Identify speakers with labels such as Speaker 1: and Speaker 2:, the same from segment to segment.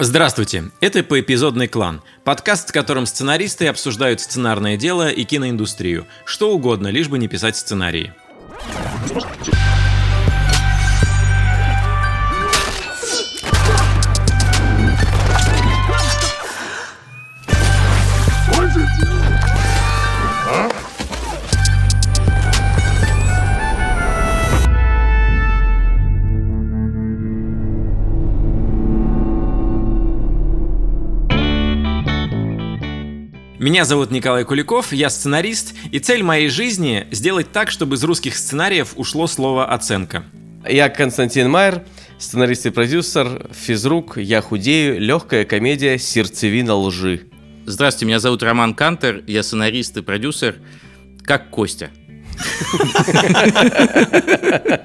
Speaker 1: Здравствуйте, это «Поэпизодный клан», подкаст, в котором сценаристы обсуждают сценарное дело и киноиндустрию, что угодно, лишь бы не писать сценарии. Меня зовут Николай Куликов, я сценарист, и цель моей жизни — сделать так, чтобы из русских сценариев ушло слово «оценка».
Speaker 2: Я Константин Майер, сценарист и продюсер, физрук, я худею, легкая комедия «Сердцевина лжи».
Speaker 3: Здравствуйте, меня зовут Роман Кантер, я сценарист и продюсер, как Костя.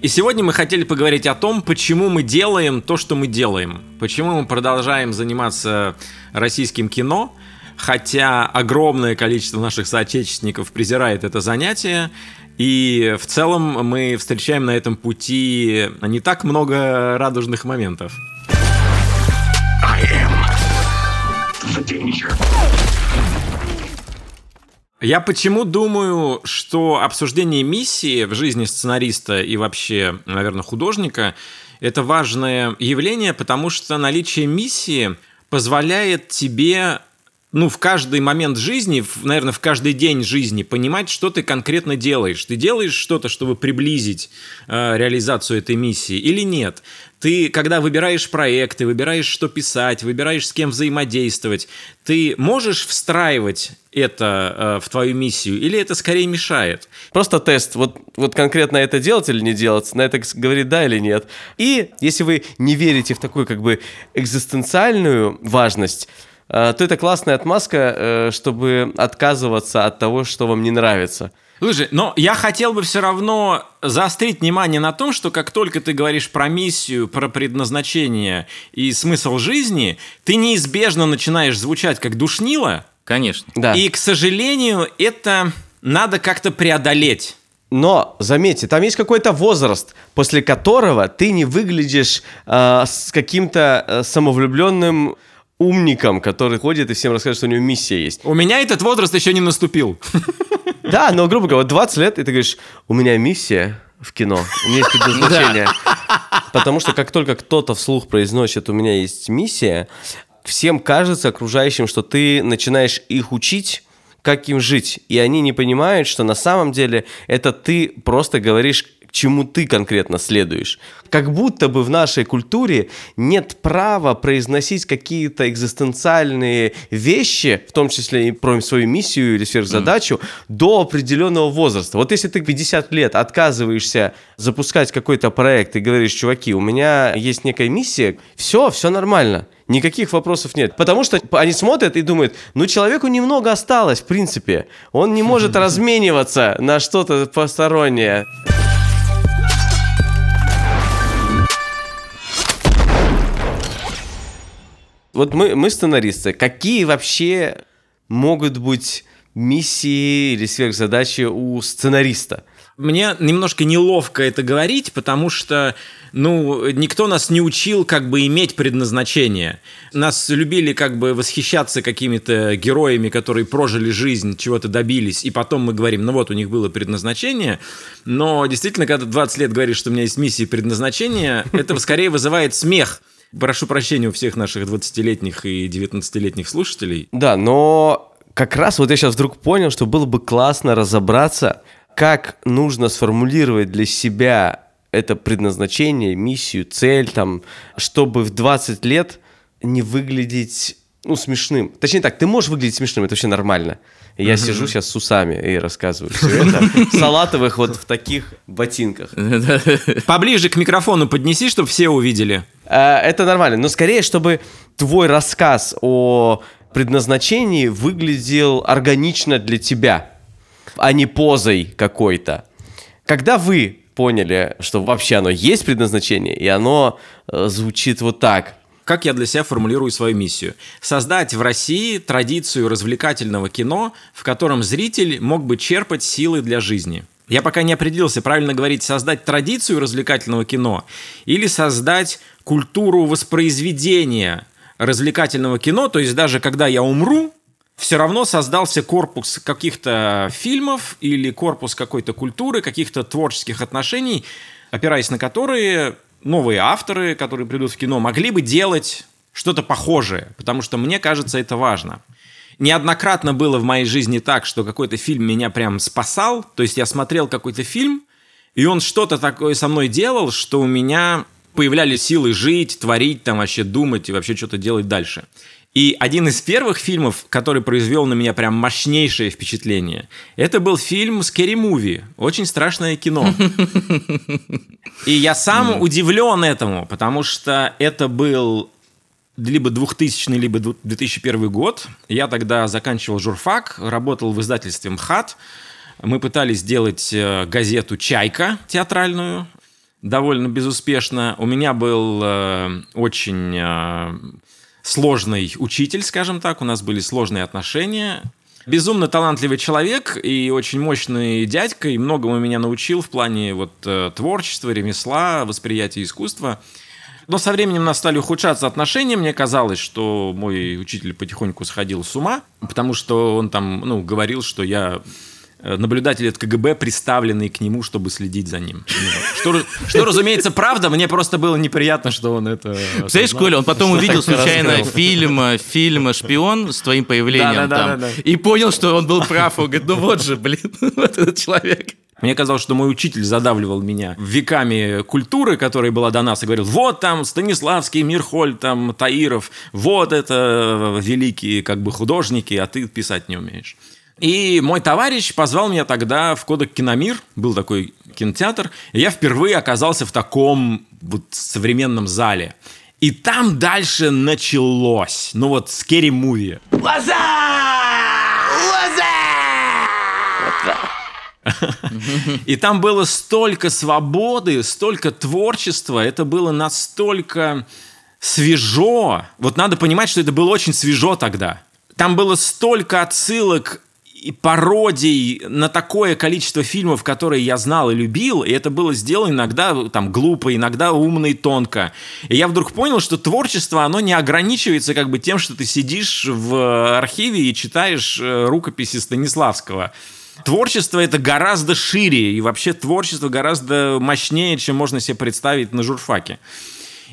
Speaker 1: И сегодня мы хотели поговорить о том, почему мы делаем то, что мы делаем. Почему мы продолжаем заниматься российским кино — хотя огромное количество наших соотечественников презирает это занятие, и в целом мы встречаем на этом пути не так много радужных моментов. Я почему думаю, что обсуждение миссии в жизни сценариста и вообще, наверное, художника это важное явление, потому что наличие миссии позволяет тебе ну, в каждый момент жизни, в, наверное, в каждый день жизни понимать, что ты конкретно делаешь. Ты делаешь что-то, чтобы приблизить э, реализацию этой миссии или нет? Ты, когда выбираешь проекты, выбираешь, что писать, выбираешь, с кем взаимодействовать, ты можешь встраивать это э, в твою миссию, или это скорее мешает?
Speaker 2: Просто тест. Вот, вот конкретно это делать или не делать, на это говорит да или нет. И если вы не верите в такую как бы экзистенциальную важность, то это классная отмазка, э, чтобы отказываться от того, что вам не нравится.
Speaker 1: Слушай, но я хотел бы все равно заострить внимание на том, что как только ты говоришь про миссию, про предназначение и смысл жизни, ты неизбежно начинаешь звучать как душнило.
Speaker 3: Конечно.
Speaker 1: Да. И, к сожалению, это надо как-то преодолеть.
Speaker 2: Но заметьте, там есть какой-то возраст, после которого ты не выглядишь э, с каким-то э, самовлюбленным умником, который ходит и всем рассказывает, что у него миссия есть.
Speaker 1: У меня этот возраст еще не наступил.
Speaker 2: Да, но, грубо говоря, 20 лет, и ты говоришь, у меня миссия в кино, у меня есть предназначение. Потому что как только кто-то вслух произносит, у меня есть миссия, всем кажется окружающим, что ты начинаешь их учить, как им жить. И они не понимают, что на самом деле это ты просто говоришь к чему ты конкретно следуешь. Как будто бы в нашей культуре нет права произносить какие-то экзистенциальные вещи, в том числе и про свою миссию или сверхзадачу, mm. до определенного возраста. Вот если ты 50 лет отказываешься запускать какой-то проект и говоришь, чуваки, у меня есть некая миссия, все, все нормально. Никаких вопросов нет. Потому что они смотрят и думают, ну человеку немного осталось, в принципе. Он не может размениваться на что-то постороннее. Вот мы, мы сценаристы. Какие вообще могут быть миссии или сверхзадачи у сценариста?
Speaker 1: Мне немножко неловко это говорить, потому что, ну, никто нас не учил как бы иметь предназначение. Нас любили как бы восхищаться какими-то героями, которые прожили жизнь, чего-то добились, и потом мы говорим, ну вот, у них было предназначение. Но действительно, когда 20 лет говоришь, что у меня есть миссия и предназначение, это скорее вызывает смех. Прошу прощения у всех наших 20-летних и 19-летних слушателей.
Speaker 2: Да, но как раз вот я сейчас вдруг понял, что было бы классно разобраться, как нужно сформулировать для себя это предназначение, миссию, цель, там, чтобы в 20 лет не выглядеть ну, смешным. Точнее так, ты можешь выглядеть смешным, это вообще нормально. Я mm-hmm. сижу сейчас с усами и рассказываю все это. Салатовых вот в таких ботинках.
Speaker 1: Поближе к микрофону поднеси, чтобы все увидели.
Speaker 2: Э, это нормально. Но скорее, чтобы твой рассказ о предназначении выглядел органично для тебя, а не позой какой-то. Когда вы поняли, что вообще оно есть предназначение, и оно э, звучит вот так –
Speaker 1: как я для себя формулирую свою миссию? Создать в России традицию развлекательного кино, в котором зритель мог бы черпать силы для жизни. Я пока не определился, правильно говорить, создать традицию развлекательного кино или создать культуру воспроизведения развлекательного кино, то есть даже когда я умру, все равно создался корпус каких-то фильмов или корпус какой-то культуры, каких-то творческих отношений, опираясь на которые новые авторы, которые придут в кино, могли бы делать что-то похожее, потому что мне кажется, это важно. Неоднократно было в моей жизни так, что какой-то фильм меня прям спасал, то есть я смотрел какой-то фильм, и он что-то такое со мной делал, что у меня появлялись силы жить, творить, там вообще думать и вообще что-то делать дальше. И один из первых фильмов, который произвел на меня прям мощнейшее впечатление, это был фильм «Scary Movie». Очень страшное кино. И я сам удивлен этому, потому что это был либо 2000 либо 2001 год. Я тогда заканчивал журфак, работал в издательстве МХАТ. Мы пытались сделать э, газету «Чайка» театральную, довольно безуспешно. У меня был э, очень э, сложный учитель, скажем так, у нас были сложные отношения. Безумно талантливый человек и очень мощный дядька, и многому меня научил в плане вот э, творчества, ремесла, восприятия искусства. Но со временем у нас стали ухудшаться отношения. Мне казалось, что мой учитель потихоньку сходил с ума, потому что он там, ну, говорил, что я Э, наблюдатели от КГБ, приставленные к нему, чтобы следить за ним. Что, что разумеется, правда, мне просто было неприятно, что он это...
Speaker 3: Знаешь, Коля, он потом увидел случайно фильм, фильм «Шпион» с твоим появлением там, и понял, что он был прав. Он говорит, ну вот же, блин, вот этот человек.
Speaker 1: Мне казалось, что мой учитель задавливал меня веками культуры, которая была до нас, и говорил, вот там Станиславский, Мирхоль, там Таиров, вот это великие как бы художники, а ты писать не умеешь. И мой товарищ позвал меня тогда в Кодек Киномир, был такой кинотеатр, и я впервые оказался в таком вот современном зале. И там дальше началось, ну вот, скери муви. Лоза! И там было столько свободы, столько творчества, это было настолько свежо. Вот надо понимать, что это было очень свежо тогда. Там было столько отсылок и пародий на такое количество фильмов, которые я знал и любил, и это было сделано иногда там глупо, иногда умно и тонко. И я вдруг понял, что творчество, оно не ограничивается как бы тем, что ты сидишь в архиве и читаешь э, рукописи Станиславского. Творчество это гораздо шире, и вообще творчество гораздо мощнее, чем можно себе представить на журфаке.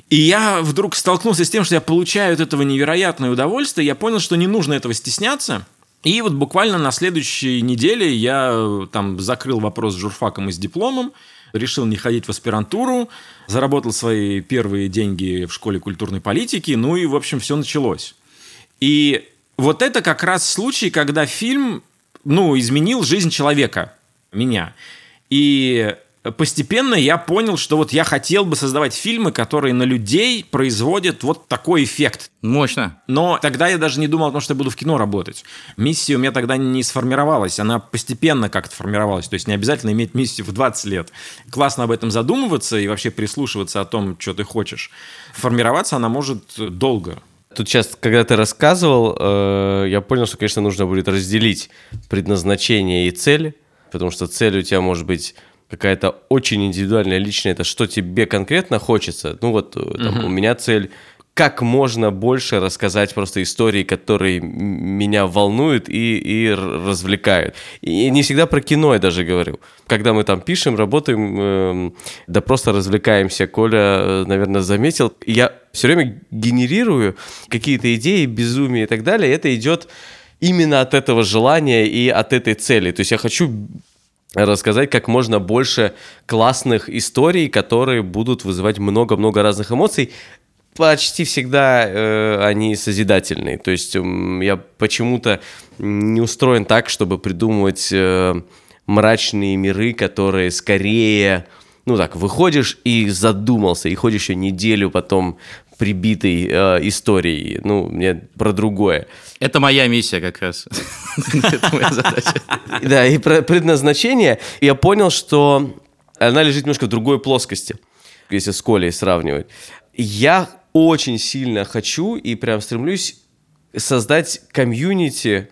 Speaker 1: И я вдруг столкнулся с тем, что я получаю от этого невероятное удовольствие, я понял, что не нужно этого стесняться – и вот буквально на следующей неделе я э, там закрыл вопрос с журфаком и с дипломом, решил не ходить в аспирантуру, заработал свои первые деньги в школе культурной политики, ну и, в общем, все началось. И вот это как раз случай, когда фильм, ну, изменил жизнь человека, меня. И постепенно я понял, что вот я хотел бы создавать фильмы, которые на людей производят вот такой эффект.
Speaker 3: Мощно.
Speaker 1: Но тогда я даже не думал о том, что я буду в кино работать. Миссия у меня тогда не сформировалась, она постепенно как-то формировалась. То есть не обязательно иметь миссию в 20 лет. Классно об этом задумываться и вообще прислушиваться о том, что ты хочешь. Формироваться она может долго.
Speaker 2: Тут сейчас, когда ты рассказывал, э, я понял, что, конечно, нужно будет разделить предназначение и цель, потому что цель у тебя может быть какая-то очень индивидуальная, личная, это что тебе конкретно хочется. Ну вот э, там, угу. у меня цель как можно больше рассказать просто истории, которые меня волнуют и, и развлекают. И не всегда про кино я даже говорю. Когда мы там пишем, работаем, э, да просто развлекаемся, Коля, э, наверное, заметил, я все время генерирую какие-то идеи, безумие и так далее, это идет именно от этого желания и от этой цели. То есть я хочу рассказать как можно больше классных историй, которые будут вызывать много-много разных эмоций. Почти всегда э, они созидательные. То есть э, я почему-то не устроен так, чтобы придумывать э, мрачные миры, которые скорее ну так, выходишь и задумался, и ходишь еще неделю потом прибитой э, историей. Ну, мне про другое.
Speaker 3: Это моя миссия как раз. Это моя
Speaker 2: задача. Да, и про предназначение я понял, что она лежит немножко в другой плоскости, если с Колей сравнивать. Я очень сильно хочу и прям стремлюсь создать комьюнити,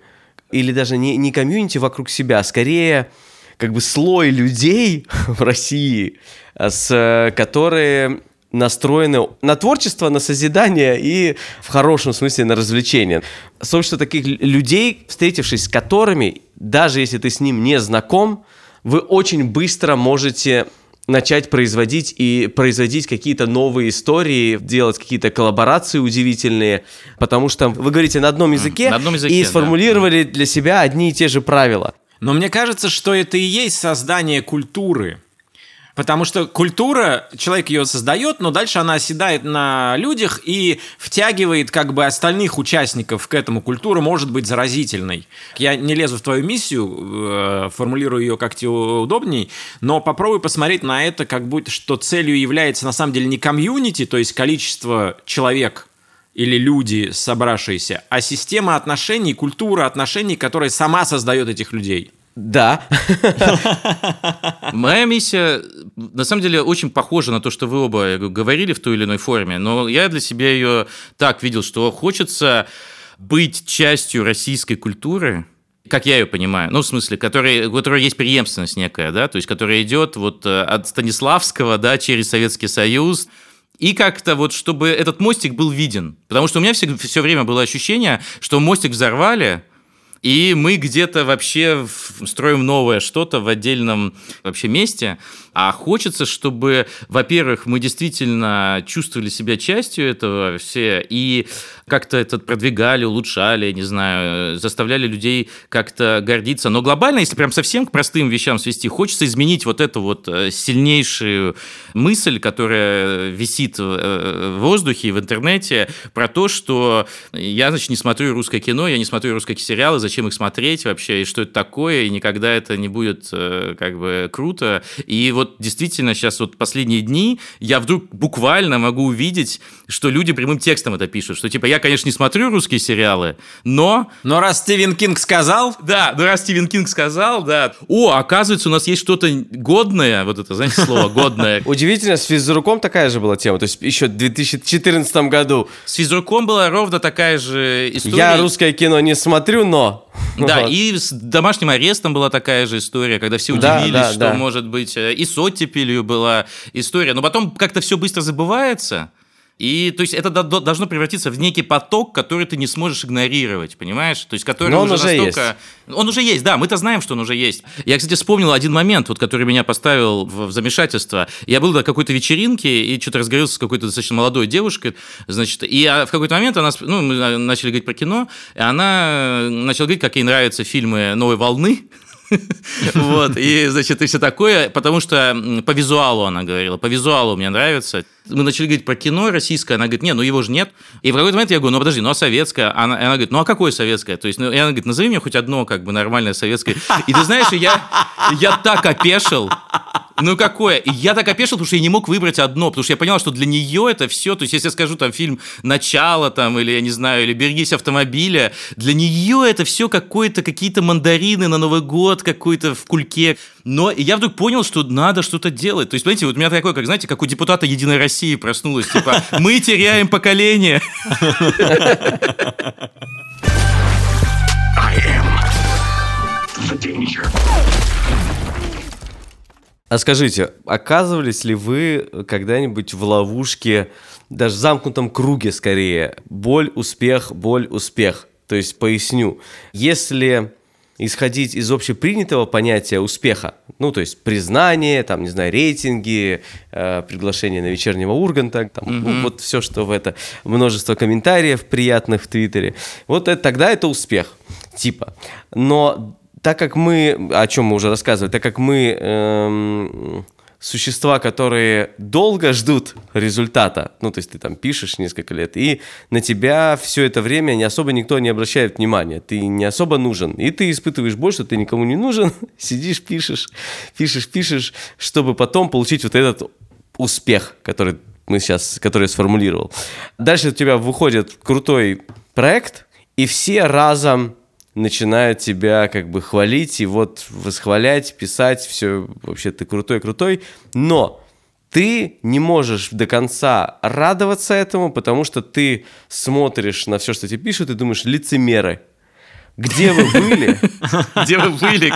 Speaker 2: или даже не, не комьюнити вокруг себя, а скорее как бы слой людей в России, с, которые настроены на творчество, на созидание и в хорошем смысле на развлечение. Сообщество таких людей, встретившись с которыми, даже если ты с ним не знаком, вы очень быстро можете начать производить и производить какие-то новые истории, делать какие-то коллаборации удивительные, потому что вы говорите на одном языке, на одном языке и сформулировали да. для себя одни и те же правила.
Speaker 1: Но мне кажется, что это и есть создание культуры. Потому что культура, человек ее создает, но дальше она оседает на людях и втягивает как бы остальных участников к этому. Культура может быть заразительной. Я не лезу в твою миссию, э, формулирую ее как тебе удобней, но попробуй посмотреть на это, как будто что целью является на самом деле не комьюнити, то есть количество человек, или люди, собравшиеся, а система отношений, культура отношений, которая сама создает этих людей.
Speaker 2: Да.
Speaker 3: Моя миссия, на самом деле, очень похожа на то, что вы оба говорили в той или иной форме, но я для себя ее так видел, что хочется быть частью российской культуры, как я ее понимаю, ну, в смысле, который, у которой есть преемственность некая, да, то есть, которая идет вот э, от Станиславского, да, через Советский Союз, и как-то вот, чтобы этот мостик был виден. Потому что у меня все, все время было ощущение, что мостик взорвали, и мы где-то вообще строим новое что-то в отдельном вообще месте, а хочется, чтобы, во-первых, мы действительно чувствовали себя частью этого все и как-то это продвигали, улучшали, не знаю, заставляли людей как-то гордиться. Но глобально, если прям совсем к простым вещам свести, хочется изменить вот эту вот э, сильнейшую мысль, которая висит э, в воздухе и в интернете про то, что я, значит, не смотрю русское кино, я не смотрю русские сериалы, зачем их смотреть вообще, и что это такое, и никогда это не будет э, как бы круто. И вот вот действительно сейчас вот последние дни я вдруг буквально могу увидеть, что люди прямым текстом это пишут, что типа я, конечно, не смотрю русские сериалы, но...
Speaker 1: Но раз Стивен Кинг сказал...
Speaker 3: Да, ну раз Стивен Кинг сказал, да. О, оказывается, у нас есть что-то годное, вот это, знаете, слово годное.
Speaker 2: Удивительно, с физруком такая же была тема, то есть еще в 2014 году.
Speaker 3: С физруком была ровно такая же история.
Speaker 2: Я русское кино не смотрю, но...
Speaker 3: Да, вот. и с домашним арестом была такая же история, когда все удивились, да, да, что, да. может быть, э, и с оттепелью была история. Но потом как-то все быстро забывается. И то есть это должно превратиться в некий поток, который ты не сможешь игнорировать, понимаешь? То есть который
Speaker 2: Но
Speaker 3: он
Speaker 2: уже,
Speaker 3: настолько...
Speaker 2: Есть.
Speaker 3: Он уже есть, да, мы-то знаем, что он уже есть. Я, кстати, вспомнил один момент, вот, который меня поставил в замешательство. Я был на какой-то вечеринке и что-то разговорился с какой-то достаточно молодой девушкой, значит, и в какой-то момент она, ну, мы начали говорить про кино, и она начала говорить, как ей нравятся фильмы «Новой волны», Вот, и, значит, и все такое, потому что по визуалу она говорила, по визуалу мне нравится. Мы начали говорить про кино российское, она говорит, нет, ну его же нет. И в какой-то момент я говорю, ну подожди, ну а советское? Она, она говорит, ну а какое советское? То есть, ну, и она говорит, назови мне хоть одно как бы нормальное советское. И ты знаешь, я, я так опешил, ну какое? И я так опешил, потому что я не мог выбрать одно, потому что я понял, что для нее это все, то есть если я скажу там фильм «Начало» там, или, я не знаю, или «Берегись автомобиля», для нее это все какое-то, какие-то мандарины на Новый год, какой-то в кульке. Но я вдруг понял, что надо что-то делать. То есть, понимаете, вот у меня такое, как, знаете, как у депутата «Единой России» проснулось, типа «Мы теряем поколение». I am
Speaker 2: the danger. А скажите, оказывались ли вы когда-нибудь в ловушке, даже в замкнутом круге скорее, боль, успех, боль, успех? То есть поясню, если исходить из общепринятого понятия успеха, ну, то есть признание, там, не знаю, рейтинги, э, приглашение на вечернего Урганта, там, mm-hmm. ну, вот все, что в это, множество комментариев приятных в Твиттере, вот это, тогда это успех, типа. Но так как мы, о чем мы уже рассказывали, так как мы эм, существа, которые долго ждут результата, ну, то есть ты там пишешь несколько лет, и на тебя все это время не особо никто не обращает внимания, ты не особо нужен, и ты испытываешь боль, что ты никому не нужен, сидишь, пишешь, пишешь, пишешь, чтобы потом получить вот этот успех, который мы сейчас, который я сформулировал. Дальше у тебя выходит крутой проект, и все разом начинают тебя как бы хвалить и вот восхвалять, писать, все, вообще ты крутой-крутой, но ты не можешь до конца радоваться этому, потому что ты смотришь на все, что тебе пишут, и думаешь, лицемеры. Где вы были?
Speaker 3: Где вы были?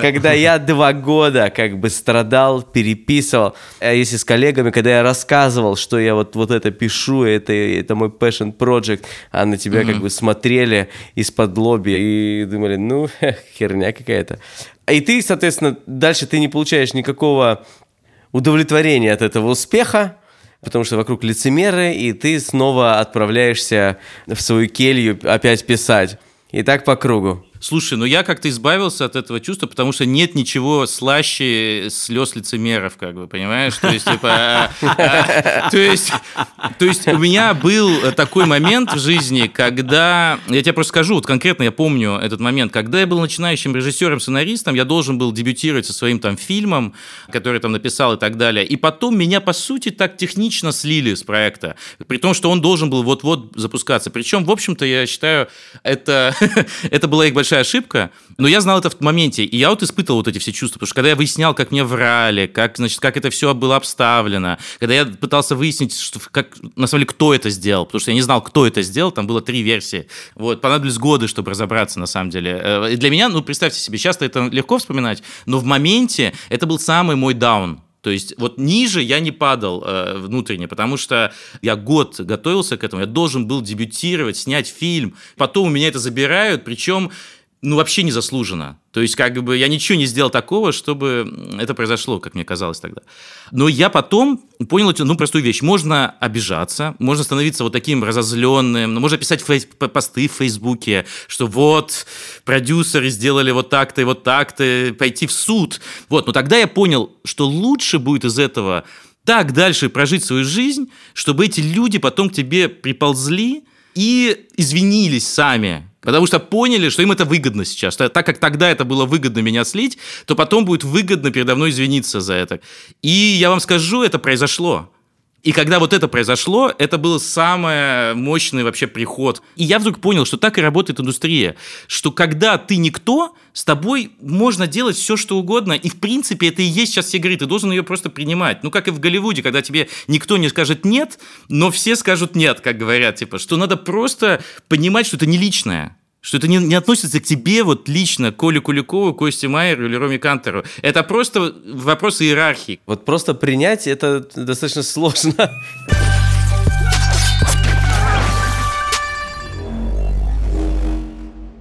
Speaker 2: Когда я два года как бы страдал, переписывал. А если с коллегами, когда я рассказывал, что я вот, вот это пишу, это, это мой passion project, а на тебя как бы смотрели из-под лоби и думали, ну, херня какая-то. И ты, соответственно, дальше ты не получаешь никакого удовлетворения от этого успеха, потому что вокруг лицемеры, и ты снова отправляешься в свою келью опять писать. И так по кругу.
Speaker 3: Слушай, ну я как-то избавился от этого чувства, потому что нет ничего слаще слез лицемеров, как бы, понимаешь? То есть, типа, а, а, то есть, то есть у меня был такой момент в жизни, когда, я тебе просто скажу, вот конкретно я помню этот момент, когда я был начинающим режиссером-сценаристом, я должен был дебютировать со своим там фильмом, который там написал и так далее, и потом меня, по сути, так технично слили с проекта, при том, что он должен был вот-вот запускаться. Причем, в общем-то, я считаю, это, это была их большая большая ошибка, но я знал это в моменте, и я вот испытывал вот эти все чувства, потому что когда я выяснял, как мне врали, как, значит, как это все было обставлено, когда я пытался выяснить, что, как, на самом деле, кто это сделал, потому что я не знал, кто это сделал, там было три версии, вот, понадобились годы, чтобы разобраться, на самом деле. Э, и для меня, ну, представьте себе, часто это легко вспоминать, но в моменте это был самый мой даун, то есть вот ниже я не падал э, внутренне, потому что я год готовился к этому, я должен был дебютировать, снять фильм, потом у меня это забирают, причем ну, вообще не заслуженно. То есть, как бы, я ничего не сделал такого, чтобы это произошло, как мне казалось тогда. Но я потом понял эту, ну, простую вещь. Можно обижаться, можно становиться вот таким разозленным, можно писать фейс, посты в Фейсбуке, что вот, продюсеры сделали вот так-то и вот так-то, пойти в суд. Вот, но тогда я понял, что лучше будет из этого так дальше прожить свою жизнь, чтобы эти люди потом к тебе приползли и извинились сами Потому что поняли, что им это выгодно сейчас. Так как тогда это было выгодно меня слить, то потом будет выгодно передо мной извиниться за это. И я вам скажу, это произошло. И когда вот это произошло, это был самый мощный вообще приход. И я вдруг понял, что так и работает индустрия. Что когда ты никто, с тобой можно делать все, что угодно. И, в принципе, это и есть сейчас все игры. Ты должен ее просто принимать. Ну, как и в Голливуде, когда тебе никто не скажет «нет», но все скажут «нет», как говорят. Типа, что надо просто понимать, что это не личное. Что это не, не относится к тебе вот лично, Коле Куликову, Косте Майеру или Роме Кантеру. Это просто вопрос иерархии.
Speaker 2: Вот просто принять это достаточно сложно.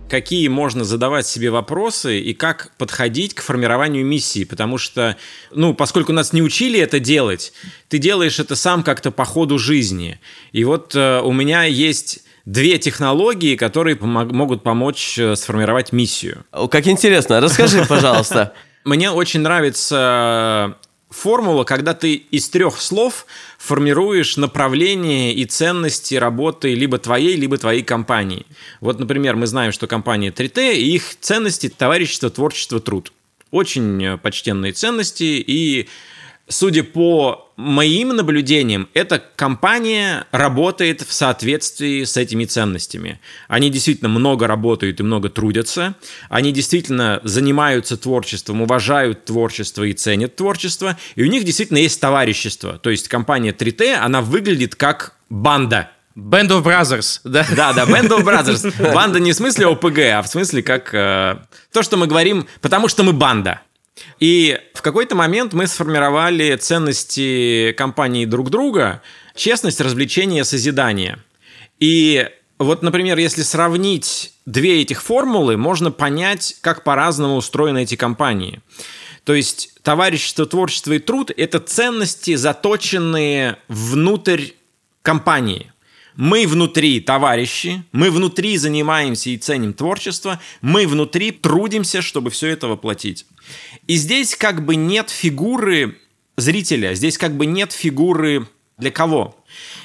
Speaker 1: какие можно задавать себе вопросы и как подходить к формированию миссии, потому что, ну, поскольку нас не учили это делать, ты делаешь это сам как-то по ходу жизни. И вот э, у меня есть две технологии, которые помог, могут помочь э, сформировать миссию.
Speaker 2: Как интересно, расскажи, пожалуйста.
Speaker 1: Мне очень нравится формула, когда ты из трех слов формируешь направление и ценности работы либо твоей, либо твоей компании. Вот, например, мы знаем, что компания 3T, и их ценности – товарищество, творчество, труд. Очень э, почтенные ценности, и судя по моим наблюдениям, эта компания работает в соответствии с этими ценностями. Они действительно много работают и много трудятся. Они действительно занимаются творчеством, уважают творчество и ценят творчество. И у них действительно есть товарищество. То есть компания 3T, она выглядит как банда.
Speaker 3: Band of Brothers, да?
Speaker 1: Да, да, Band of Brothers. Банда не в смысле ОПГ, а в смысле как э, то, что мы говорим, потому что мы банда. И в какой-то момент мы сформировали ценности компании друг друга, честность, развлечение, созидание. И вот, например, если сравнить две этих формулы, можно понять, как по-разному устроены эти компании. То есть товарищество, творчество и труд – это ценности, заточенные внутрь компании – мы внутри товарищи, мы внутри занимаемся и ценим творчество, мы внутри трудимся, чтобы все это воплотить. И здесь как бы нет фигуры зрителя, здесь как бы нет фигуры для кого.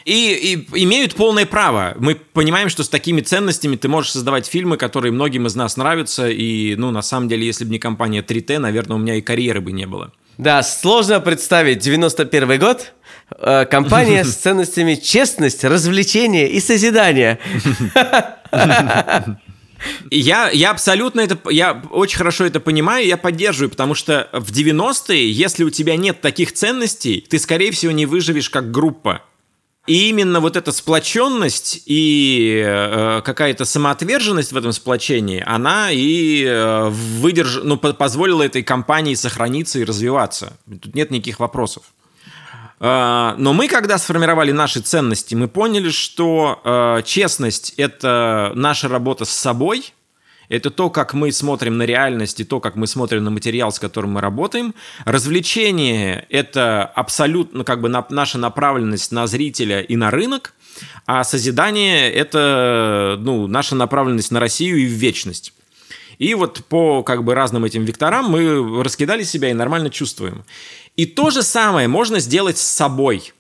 Speaker 1: И, и имеют полное право. Мы понимаем, что с такими ценностями ты можешь создавать фильмы, которые многим из нас нравятся. И, ну, на самом деле, если бы не компания 3T, наверное, у меня и карьеры бы не было.
Speaker 2: Да, сложно представить 91 год, э, компания с ценностями честность, развлечение и созидание.
Speaker 1: Я, я абсолютно это, я очень хорошо это понимаю, я поддерживаю, потому что в 90-е, если у тебя нет таких ценностей, ты, скорее всего, не выживешь как группа. И именно вот эта сплоченность и э, какая-то самоотверженность в этом сплочении, она и э, выдерж... ну, позволила этой компании сохраниться и развиваться. Тут нет никаких вопросов. Э, но мы, когда сформировали наши ценности, мы поняли, что э, честность – это наша работа с собой – это то, как мы смотрим на реальность и то, как мы смотрим на материал, с которым мы работаем. Развлечение – это абсолютно как бы на, наша направленность на зрителя и на рынок, а созидание – это ну, наша направленность на Россию и в вечность. И вот по как бы разным этим векторам мы раскидали себя и нормально чувствуем. И то же самое можно сделать с собой.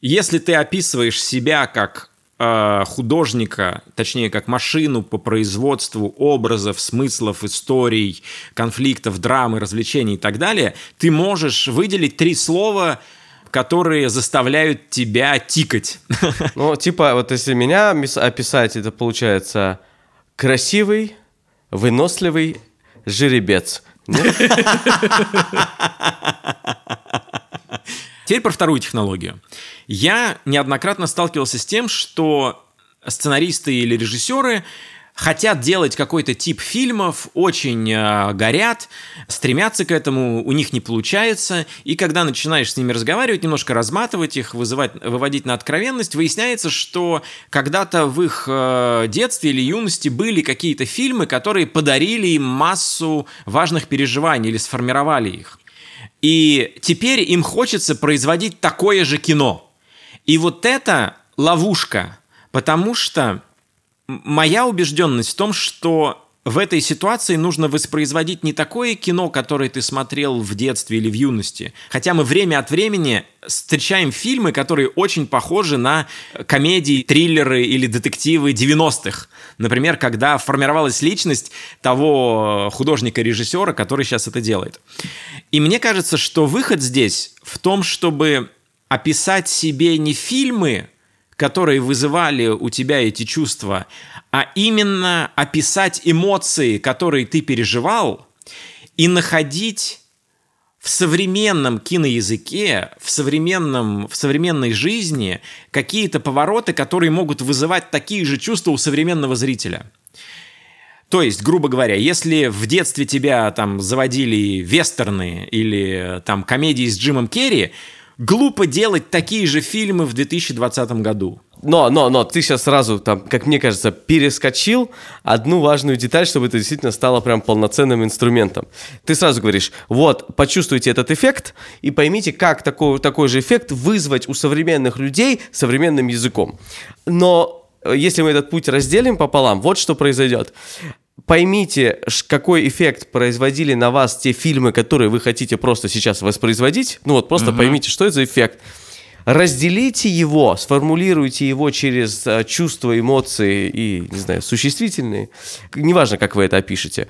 Speaker 1: Если ты описываешь себя как Э, художника, точнее, как машину по производству образов, смыслов, историй, конфликтов, драмы, развлечений и так далее, ты можешь выделить три слова, которые заставляют тебя тикать.
Speaker 2: Ну, типа, вот если меня описать, это получается красивый, выносливый жеребец.
Speaker 1: Теперь про вторую технологию. Я неоднократно сталкивался с тем, что сценаристы или режиссеры хотят делать какой-то тип фильмов, очень э, горят, стремятся к этому, у них не получается, и когда начинаешь с ними разговаривать, немножко разматывать их, вызывать, выводить на откровенность, выясняется, что когда-то в их э, детстве или юности были какие-то фильмы, которые подарили им массу важных переживаний или сформировали их. И теперь им хочется производить такое же кино. И вот это ловушка, потому что моя убежденность в том, что в этой ситуации нужно воспроизводить не такое кино, которое ты смотрел в детстве или в юности. Хотя мы время от времени встречаем фильмы, которые очень похожи на комедии, триллеры или детективы 90-х. Например, когда формировалась личность того художника-режиссера, который сейчас это делает. И мне кажется, что выход здесь в том, чтобы описать себе не фильмы, которые вызывали у тебя эти чувства, а именно описать эмоции, которые ты переживал, и находить в современном киноязыке, в, современном, в современной жизни какие-то повороты, которые могут вызывать такие же чувства у современного зрителя. То есть, грубо говоря, если в детстве тебя там заводили вестерны или там комедии с Джимом Керри, глупо делать такие же фильмы в 2020 году.
Speaker 2: Но, но, но, ты сейчас сразу, там, как мне кажется, перескочил одну важную деталь, чтобы это действительно стало прям полноценным инструментом. Ты сразу говоришь, вот, почувствуйте этот эффект и поймите, как такой, такой же эффект вызвать у современных людей современным языком. Но э, если мы этот путь разделим пополам, вот что произойдет поймите, какой эффект производили на вас те фильмы, которые вы хотите просто сейчас воспроизводить. Ну вот просто угу. поймите, что это за эффект. Разделите его, сформулируйте его через э, чувства, эмоции и, не знаю, существительные. Неважно, как вы это опишете.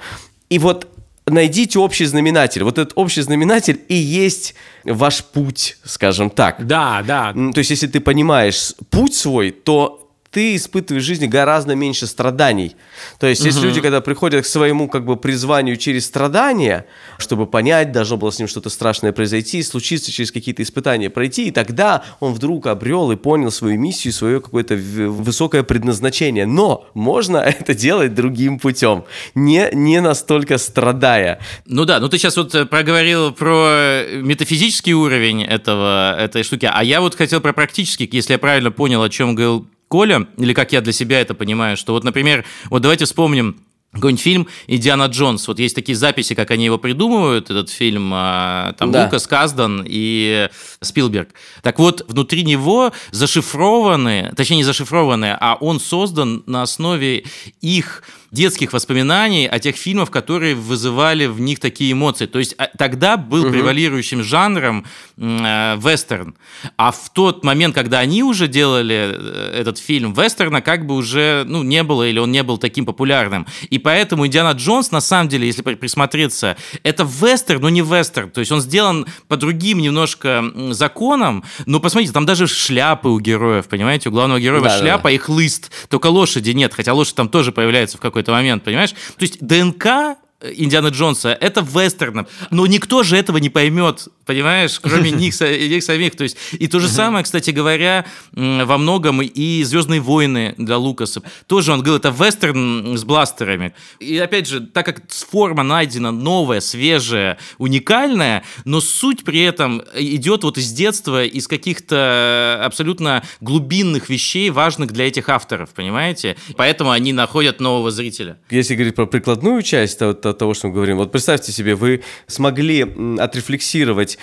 Speaker 2: И вот найдите общий знаменатель. Вот этот общий знаменатель и есть ваш путь, скажем так.
Speaker 1: Да, да.
Speaker 2: То есть, если ты понимаешь путь свой, то ты испытываешь в жизни гораздо меньше страданий. То есть, угу. есть люди, когда приходят к своему как бы призванию через страдания, чтобы понять, должно было с ним что-то страшное произойти, случиться через какие-то испытания пройти, и тогда он вдруг обрел и понял свою миссию, свое какое-то высокое предназначение. Но можно это делать другим путем, не, не настолько страдая.
Speaker 3: Ну да, ну ты сейчас вот э, проговорил про метафизический уровень этого, этой штуки, а я вот хотел про практический, если я правильно понял, о чем говорил Коля, или как я для себя это понимаю, что вот, например, вот давайте вспомним какой-нибудь фильм «Индиана Джонс». Вот есть такие записи, как они его придумывают, этот фильм, а, там да. Лукас, Каздан и Спилберг. Так вот, внутри него зашифрованы, точнее не зашифрованы, а он создан на основе их детских воспоминаний о тех фильмах, которые вызывали в них такие эмоции. То есть а, тогда был угу. превалирующим жанром э, вестерн. А в тот момент, когда они уже делали э, этот фильм, вестерна как бы уже ну, не было или он не был таким популярным. И поэтому Индиана Джонс, на самом деле, если присмотреться, это вестерн, но не вестерн. То есть он сделан по другим немножко законам, но посмотрите, там даже шляпы у героев, понимаете? У главного героя да, шляпа да. и хлыст. Только лошади нет, хотя лошадь там тоже появляется в какой какой-то момент, понимаешь? То есть ДНК Индиана Джонса, это вестерном. Но никто же этого не поймет, понимаешь, кроме них, них самих. То есть, и то же самое, кстати говоря, во многом и «Звездные войны» для Лукаса. Тоже он говорил, это вестерн с бластерами. И опять же, так как форма найдена новая, свежая, уникальная, но суть при этом идет вот из детства, из каких-то абсолютно глубинных вещей, важных для этих авторов, понимаете? Поэтому они находят нового зрителя.
Speaker 2: Если говорить про прикладную часть, то от того, что мы говорим. Вот представьте себе, вы смогли отрефлексировать,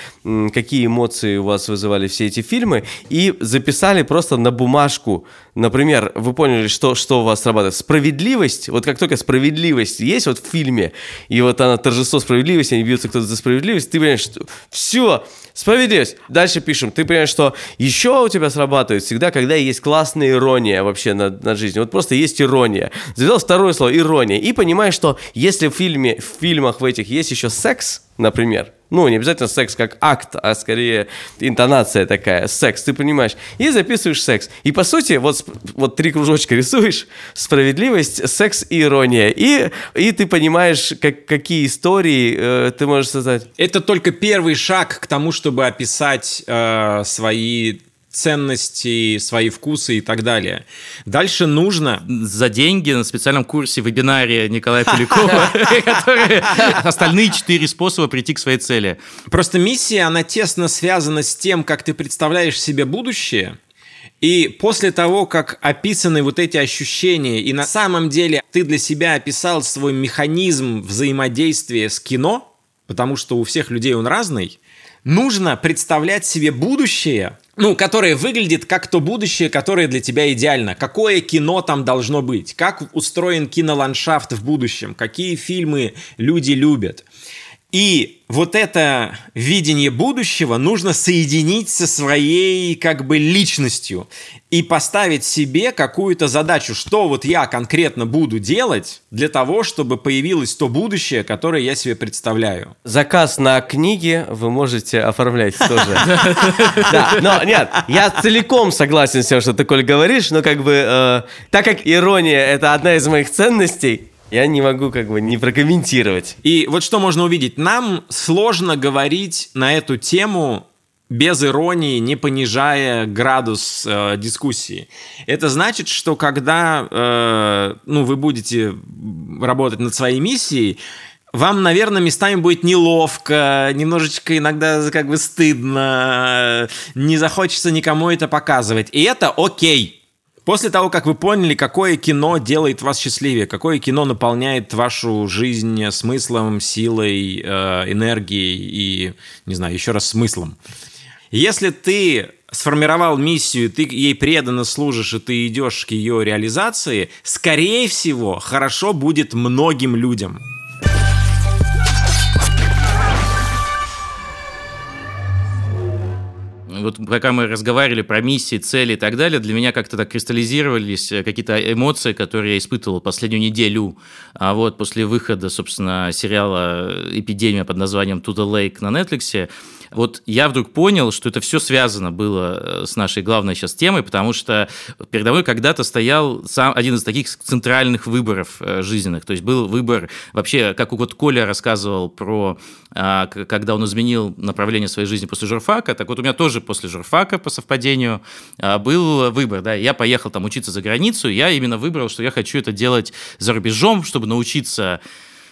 Speaker 2: какие эмоции у вас вызывали все эти фильмы, и записали просто на бумажку. Например, вы поняли, что, что у вас срабатывает. Справедливость, вот как только справедливость есть вот в фильме, и вот она торжество справедливости, они бьются кто-то за справедливость, ты понимаешь, что все, справедливость. Дальше пишем, ты понимаешь, что еще у тебя срабатывает всегда, когда есть классная ирония вообще над, над жизнью. Вот просто есть ирония. Завел второе слово, ирония. И понимаешь, что если в фильме, в фильмах в этих есть еще секс, например, ну, не обязательно секс как акт, а скорее интонация такая, секс, ты понимаешь, и записываешь секс. И по сути, вот, вот три кружочка рисуешь, справедливость, секс и ирония, и, и ты понимаешь, как, какие истории э, ты можешь создать.
Speaker 1: Это только первый шаг к тому, чтобы описать э, свои ценности, свои вкусы и так далее. Дальше нужно...
Speaker 3: За деньги на специальном курсе вебинаре Николая Полякова, остальные четыре способа прийти к своей цели.
Speaker 1: Просто миссия, она тесно связана с тем, как ты представляешь себе будущее, и после того, как описаны вот эти ощущения, и на самом деле ты для себя описал свой механизм взаимодействия с кино, потому что у всех людей он разный, нужно представлять себе будущее, ну, которое выглядит как то будущее, которое для тебя идеально. Какое кино там должно быть? Как устроен киноландшафт в будущем? Какие фильмы люди любят? И вот это видение будущего нужно соединить со своей как бы личностью и поставить себе какую-то задачу, что вот я конкретно буду делать для того, чтобы появилось то будущее, которое я себе представляю.
Speaker 2: Заказ на книги вы можете оформлять тоже. Да, но нет, я целиком согласен с тем, что ты, Коль, говоришь, но как бы, э, так как ирония – это одна из моих ценностей, я не могу как бы не прокомментировать.
Speaker 1: И вот что можно увидеть. Нам сложно говорить на эту тему без иронии, не понижая градус э, дискуссии. Это значит, что когда э, ну, вы будете работать над своей миссией, вам, наверное, местами будет неловко, немножечко иногда как бы стыдно, не захочется никому это показывать. И это окей. После того, как вы поняли, какое кино делает вас счастливее, какое кино наполняет вашу жизнь смыслом, силой, э, энергией и, не знаю, еще раз смыслом. Если ты сформировал миссию, ты ей преданно служишь, и ты идешь к ее реализации, скорее всего, хорошо будет многим людям.
Speaker 3: Вот пока мы разговаривали про миссии, цели и так далее, для меня как-то так кристаллизировались э, какие-то эмоции, которые я испытывал последнюю неделю. А вот после выхода, собственно, сериала «Эпидемия» под названием «To the Lake» на Netflix, вот я вдруг понял, что это все связано было э, с нашей главной сейчас темой, потому что передо мной когда-то стоял сам один из таких центральных выборов э, жизненных. То есть был выбор вообще, как вот Коля рассказывал про, а, когда он изменил направление своей жизни после журфака, так вот у меня тоже после журфака, по совпадению, а, был выбор. Да, я поехал там учиться за границу, я именно выбрал, что я хочу это делать за рубежом, чтобы научиться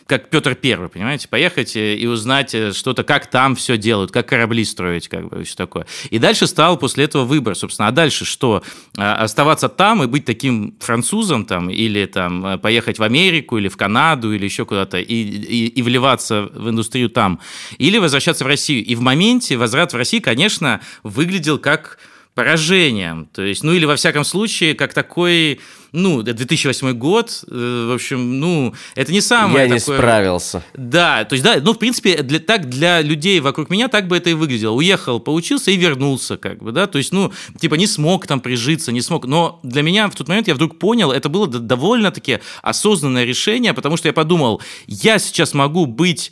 Speaker 3: как Петр Первый, понимаете, поехать э, и узнать э, что-то, как там все делают, как корабли строить, как бы, все такое. И дальше стал после этого выбор, собственно, а дальше что? А, оставаться там и быть таким французом там, или там э, поехать в Америку, или в Канаду, или еще куда-то, и, и, и вливаться в индустрию там, или возвращаться в Россию. И в моменте возврат в Россию, конечно, выглядел как поражением. То есть, ну или во всяком случае, как такой, ну, 2008 год, э, в общем, ну, это не самое
Speaker 2: Я
Speaker 3: такое...
Speaker 2: не справился.
Speaker 3: Да, то есть, да, ну, в принципе, для, так для людей вокруг меня так бы это и выглядело. Уехал, поучился и вернулся, как бы, да, то есть, ну, типа не смог там прижиться, не смог. Но для меня в тот момент я вдруг понял, это было довольно-таки осознанное решение, потому что я подумал, я сейчас могу быть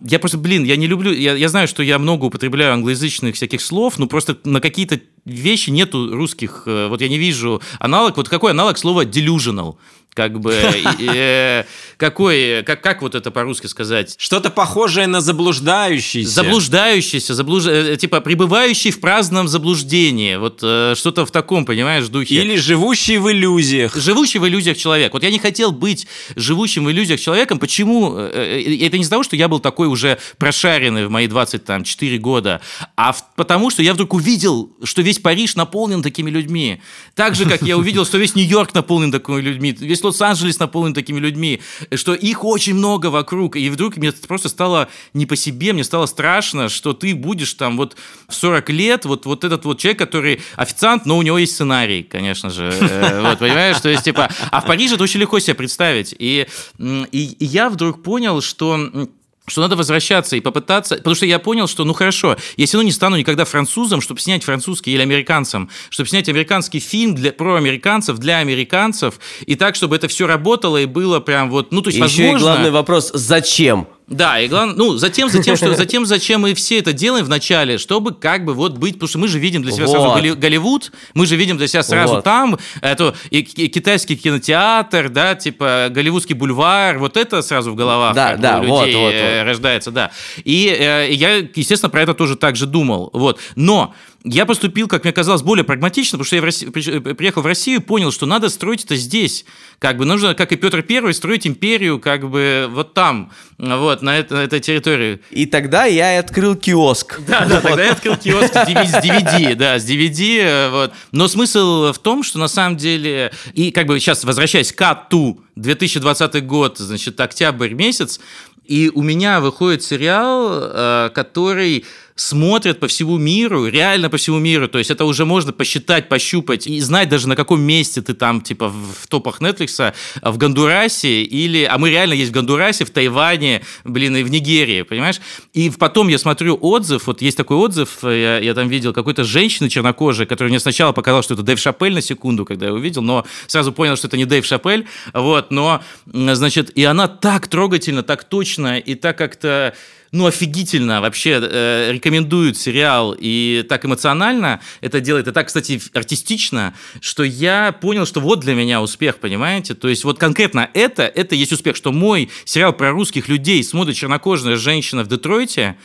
Speaker 3: я просто, блин, я не люблю, я, я знаю, что я много употребляю англоязычных всяких слов, но просто на какие-то вещи нету русских, э, вот я не вижу аналог, вот какой аналог слова delusional? Как бы, э, какой, как, как вот это по-русски сказать?
Speaker 1: Что-то похожее на заблуждающийся.
Speaker 3: Заблуждающийся, заблуж... Э, типа пребывающий в праздном заблуждении. Вот э, что-то в таком, понимаешь, духе.
Speaker 1: Или живущий в иллюзиях.
Speaker 3: Живущий в иллюзиях человек. Вот я не хотел быть живущим в иллюзиях человеком. Почему? Э, э, это не из-за того, что я был такой уже прошаренный в мои 24 года, а в... потому что я вдруг увидел, что весь Париж наполнен такими людьми. Так же, как я увидел, что весь Нью-Йорк наполнен такими людьми, весь Лос-Анджелес наполнен такими людьми, что их очень много вокруг. И вдруг мне просто стало не по себе, мне стало страшно, что ты будешь там вот в 40 лет, вот, вот этот вот человек, который официант, но у него есть сценарий, конечно же. Э, вот, понимаешь? То есть, типа, а в Париже это очень легко себе представить. И, и, и я вдруг понял, что что надо возвращаться и попытаться, потому что я понял, что, ну хорошо, я все равно не стану никогда французом, чтобы снять французский или американцем, чтобы снять американский фильм для, про американцев, для американцев, и так, чтобы это все работало и было прям вот, ну то есть, и возможно...
Speaker 2: Еще и главный вопрос, зачем?
Speaker 3: Да, и главное, ну, затем, затем, что, затем, зачем мы все это делаем вначале, чтобы как бы вот быть, потому что мы же видим для себя вот. сразу Голливуд, мы же видим для себя сразу вот. там, это и, и китайский кинотеатр, да, типа голливудский бульвар, вот это сразу в головах да, да, у людей вот, вот, вот. рождается, да. И э, я, естественно, про это тоже так же думал, вот. Но я поступил, как мне казалось, более прагматично, потому что я в Россию, приехал в Россию понял, что надо строить это здесь. Как бы нужно, как и Петр Первый, строить империю как бы вот там, вот, на, это, на этой территории.
Speaker 2: И тогда я и открыл киоск.
Speaker 3: Да, да, тогда я открыл киоск с DVD, да, с DVD, э, вот. Но смысл в том, что на самом деле, и как бы сейчас возвращаясь к АТУ, 2020 год, значит, октябрь месяц, и у меня выходит сериал, э, который смотрят по всему миру, реально по всему миру. То есть это уже можно посчитать, пощупать и знать даже на каком месте ты там, типа, в топах Netflix, в Гондурасе или... А мы реально есть в Гондурасе, в Тайване, блин, и в Нигерии, понимаешь? И потом я смотрю отзыв, вот есть такой отзыв, я, я там видел какой-то женщины чернокожей, которая мне сначала показала, что это Дэйв Шапель на секунду, когда я увидел, но сразу понял, что это не Дэйв Шапель, вот, но, значит, и она так трогательно, так точно и так как-то ну, офигительно вообще э, рекомендуют сериал и так эмоционально это делает, и так, кстати, артистично, что я понял, что вот для меня успех, понимаете? То есть вот конкретно это, это есть успех, что мой сериал про русских людей смотрит чернокожая женщина в Детройте,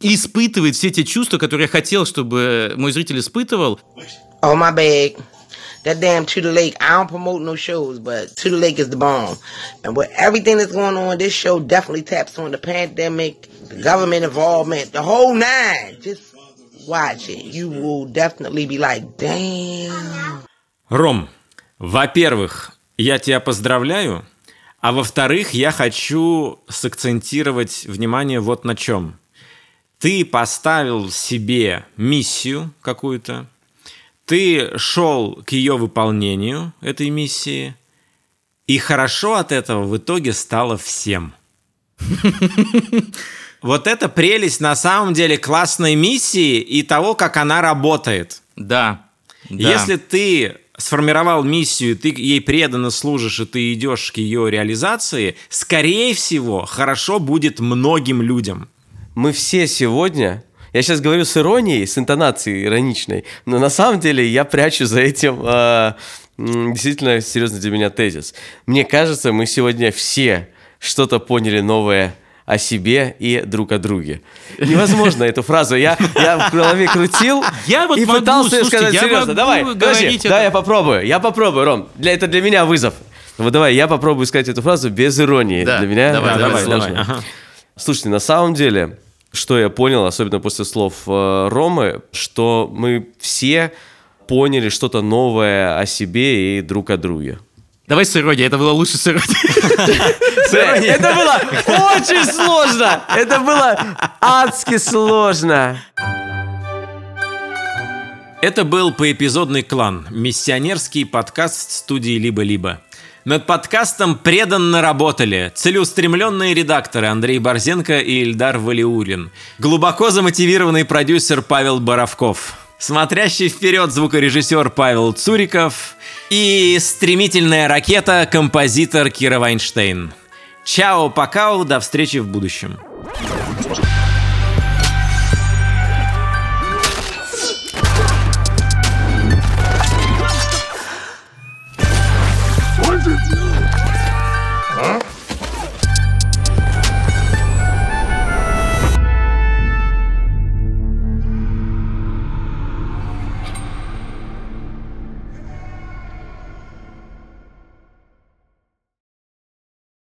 Speaker 3: и испытывает все те чувства, которые я хотел, чтобы мой зритель испытывал.
Speaker 4: Oh, my bag. That damn To the Lake. I don't promote no shows, but To the Lake is the bomb. And with everything that's going on, this show definitely taps on the pandemic, the government involvement, the whole nine. Just watch it. You will definitely be like, damn.
Speaker 1: Ром, во-первых, я тебя поздравляю, а во-вторых, я хочу сакцентировать внимание вот на чем. Ты поставил себе миссию какую-то, ты шел к ее выполнению, этой миссии, и хорошо от этого в итоге стало всем. Вот это прелесть на самом деле классной миссии и того, как она работает.
Speaker 3: Да.
Speaker 1: Если ты сформировал миссию, ты ей преданно служишь, и ты идешь к ее реализации, скорее всего, хорошо будет многим людям.
Speaker 2: Мы все сегодня я сейчас говорю с иронией, с интонацией ироничной, но на самом деле я прячу за этим э, действительно серьезный для меня тезис. Мне кажется, мы сегодня все что-то поняли новое о себе и друг о друге. Невозможно эту фразу. Я, я в голове крутил
Speaker 3: я вот
Speaker 2: и
Speaker 3: могу,
Speaker 2: пытался
Speaker 3: слушайте,
Speaker 2: сказать
Speaker 3: я
Speaker 2: серьезно. Давай, подожди, давай я попробую. Я попробую, Ром. Для, это для меня вызов. Вот давай, я попробую сказать эту фразу без иронии.
Speaker 3: Да,
Speaker 2: для меня
Speaker 3: давай,
Speaker 2: это
Speaker 3: давай,
Speaker 2: сложно.
Speaker 3: давай. Ага.
Speaker 2: Слушайте, на самом деле, что я понял, особенно после слов э, Ромы, что мы все поняли что-то новое о себе и друг о друге.
Speaker 3: Давай с иронией, это было лучше с иронией.
Speaker 2: Это было очень сложно! Это было адски сложно!
Speaker 1: Это был поэпизодный клан, миссионерский подкаст студии «Либо-либо». Над подкастом преданно работали целеустремленные редакторы Андрей Борзенко и Ильдар Валиулин, глубоко замотивированный продюсер Павел Боровков, смотрящий вперед звукорежиссер Павел Цуриков и стремительная ракета композитор Кира Вайнштейн. Чао, пока, до встречи в будущем.